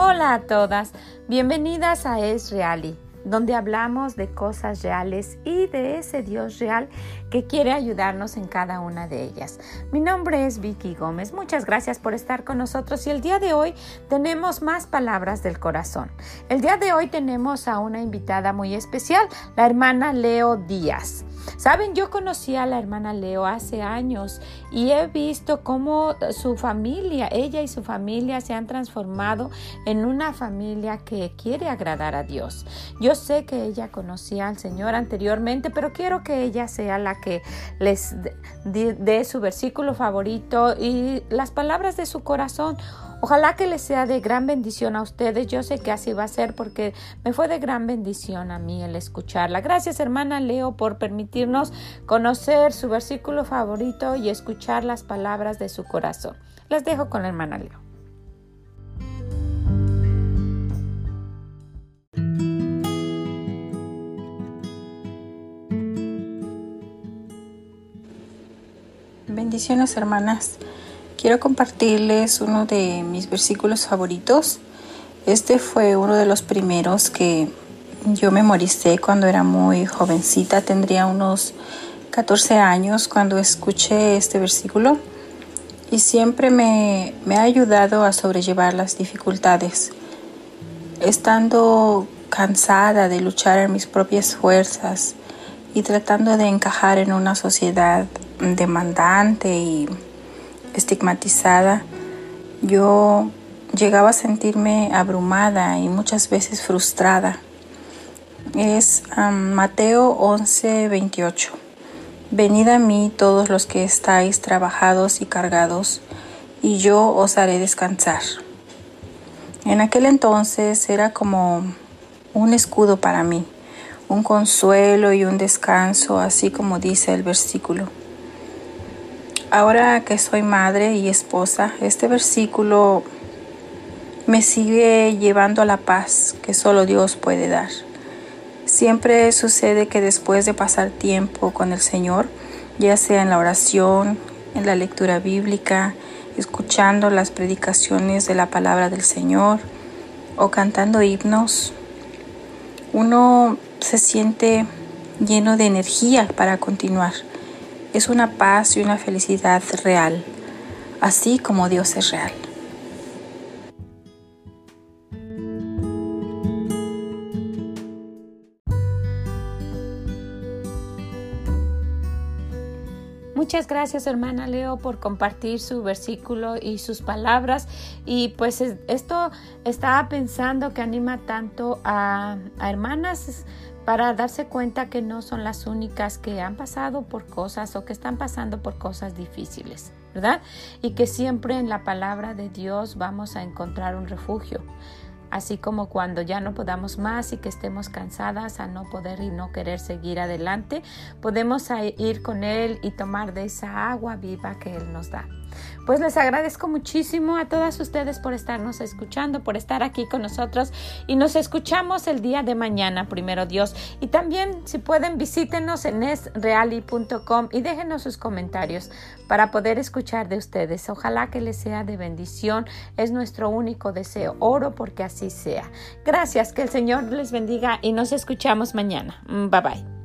Hola a todas, bienvenidas a Es Reali, donde hablamos de cosas reales y de ese Dios real que quiere ayudarnos en cada una de ellas. Mi nombre es Vicky Gómez, muchas gracias por estar con nosotros y el día de hoy tenemos más palabras del corazón. El día de hoy tenemos a una invitada muy especial, la hermana Leo Díaz. Saben, yo conocí a la hermana Leo hace años y he visto cómo su familia, ella y su familia se han transformado en una familia que quiere agradar a Dios. Yo sé que ella conocía al Señor anteriormente, pero quiero que ella sea la que les dé su versículo favorito y las palabras de su corazón. Ojalá que les sea de gran bendición a ustedes. Yo sé que así va a ser porque me fue de gran bendición a mí el escucharla. Gracias hermana Leo por permitirnos conocer su versículo favorito y escuchar las palabras de su corazón. Les dejo con la hermana Leo. Bendiciones hermanas. Quiero compartirles uno de mis versículos favoritos. Este fue uno de los primeros que yo memoricé cuando era muy jovencita, tendría unos 14 años cuando escuché este versículo y siempre me, me ha ayudado a sobrellevar las dificultades. Estando cansada de luchar en mis propias fuerzas y tratando de encajar en una sociedad demandante y estigmatizada, yo llegaba a sentirme abrumada y muchas veces frustrada. Es Mateo 11, 28. Venid a mí todos los que estáis trabajados y cargados, y yo os haré descansar. En aquel entonces era como un escudo para mí, un consuelo y un descanso, así como dice el versículo. Ahora que soy madre y esposa, este versículo me sigue llevando a la paz que solo Dios puede dar. Siempre sucede que después de pasar tiempo con el Señor, ya sea en la oración, en la lectura bíblica, escuchando las predicaciones de la palabra del Señor o cantando himnos, uno se siente lleno de energía para continuar es una paz y una felicidad real, así como Dios es real. Muchas gracias hermana Leo por compartir su versículo y sus palabras y pues esto estaba pensando que anima tanto a, a hermanas para darse cuenta que no son las únicas que han pasado por cosas o que están pasando por cosas difíciles, ¿verdad? Y que siempre en la palabra de Dios vamos a encontrar un refugio. Así como cuando ya no podamos más y que estemos cansadas a no poder y no querer seguir adelante, podemos ir con Él y tomar de esa agua viva que Él nos da. Pues les agradezco muchísimo a todas ustedes por estarnos escuchando, por estar aquí con nosotros y nos escuchamos el día de mañana, primero Dios. Y también si pueden visítenos en esreali.com y déjenos sus comentarios para poder escuchar de ustedes. Ojalá que les sea de bendición. Es nuestro único deseo. Oro porque así sea. Gracias, que el Señor les bendiga y nos escuchamos mañana. Bye bye.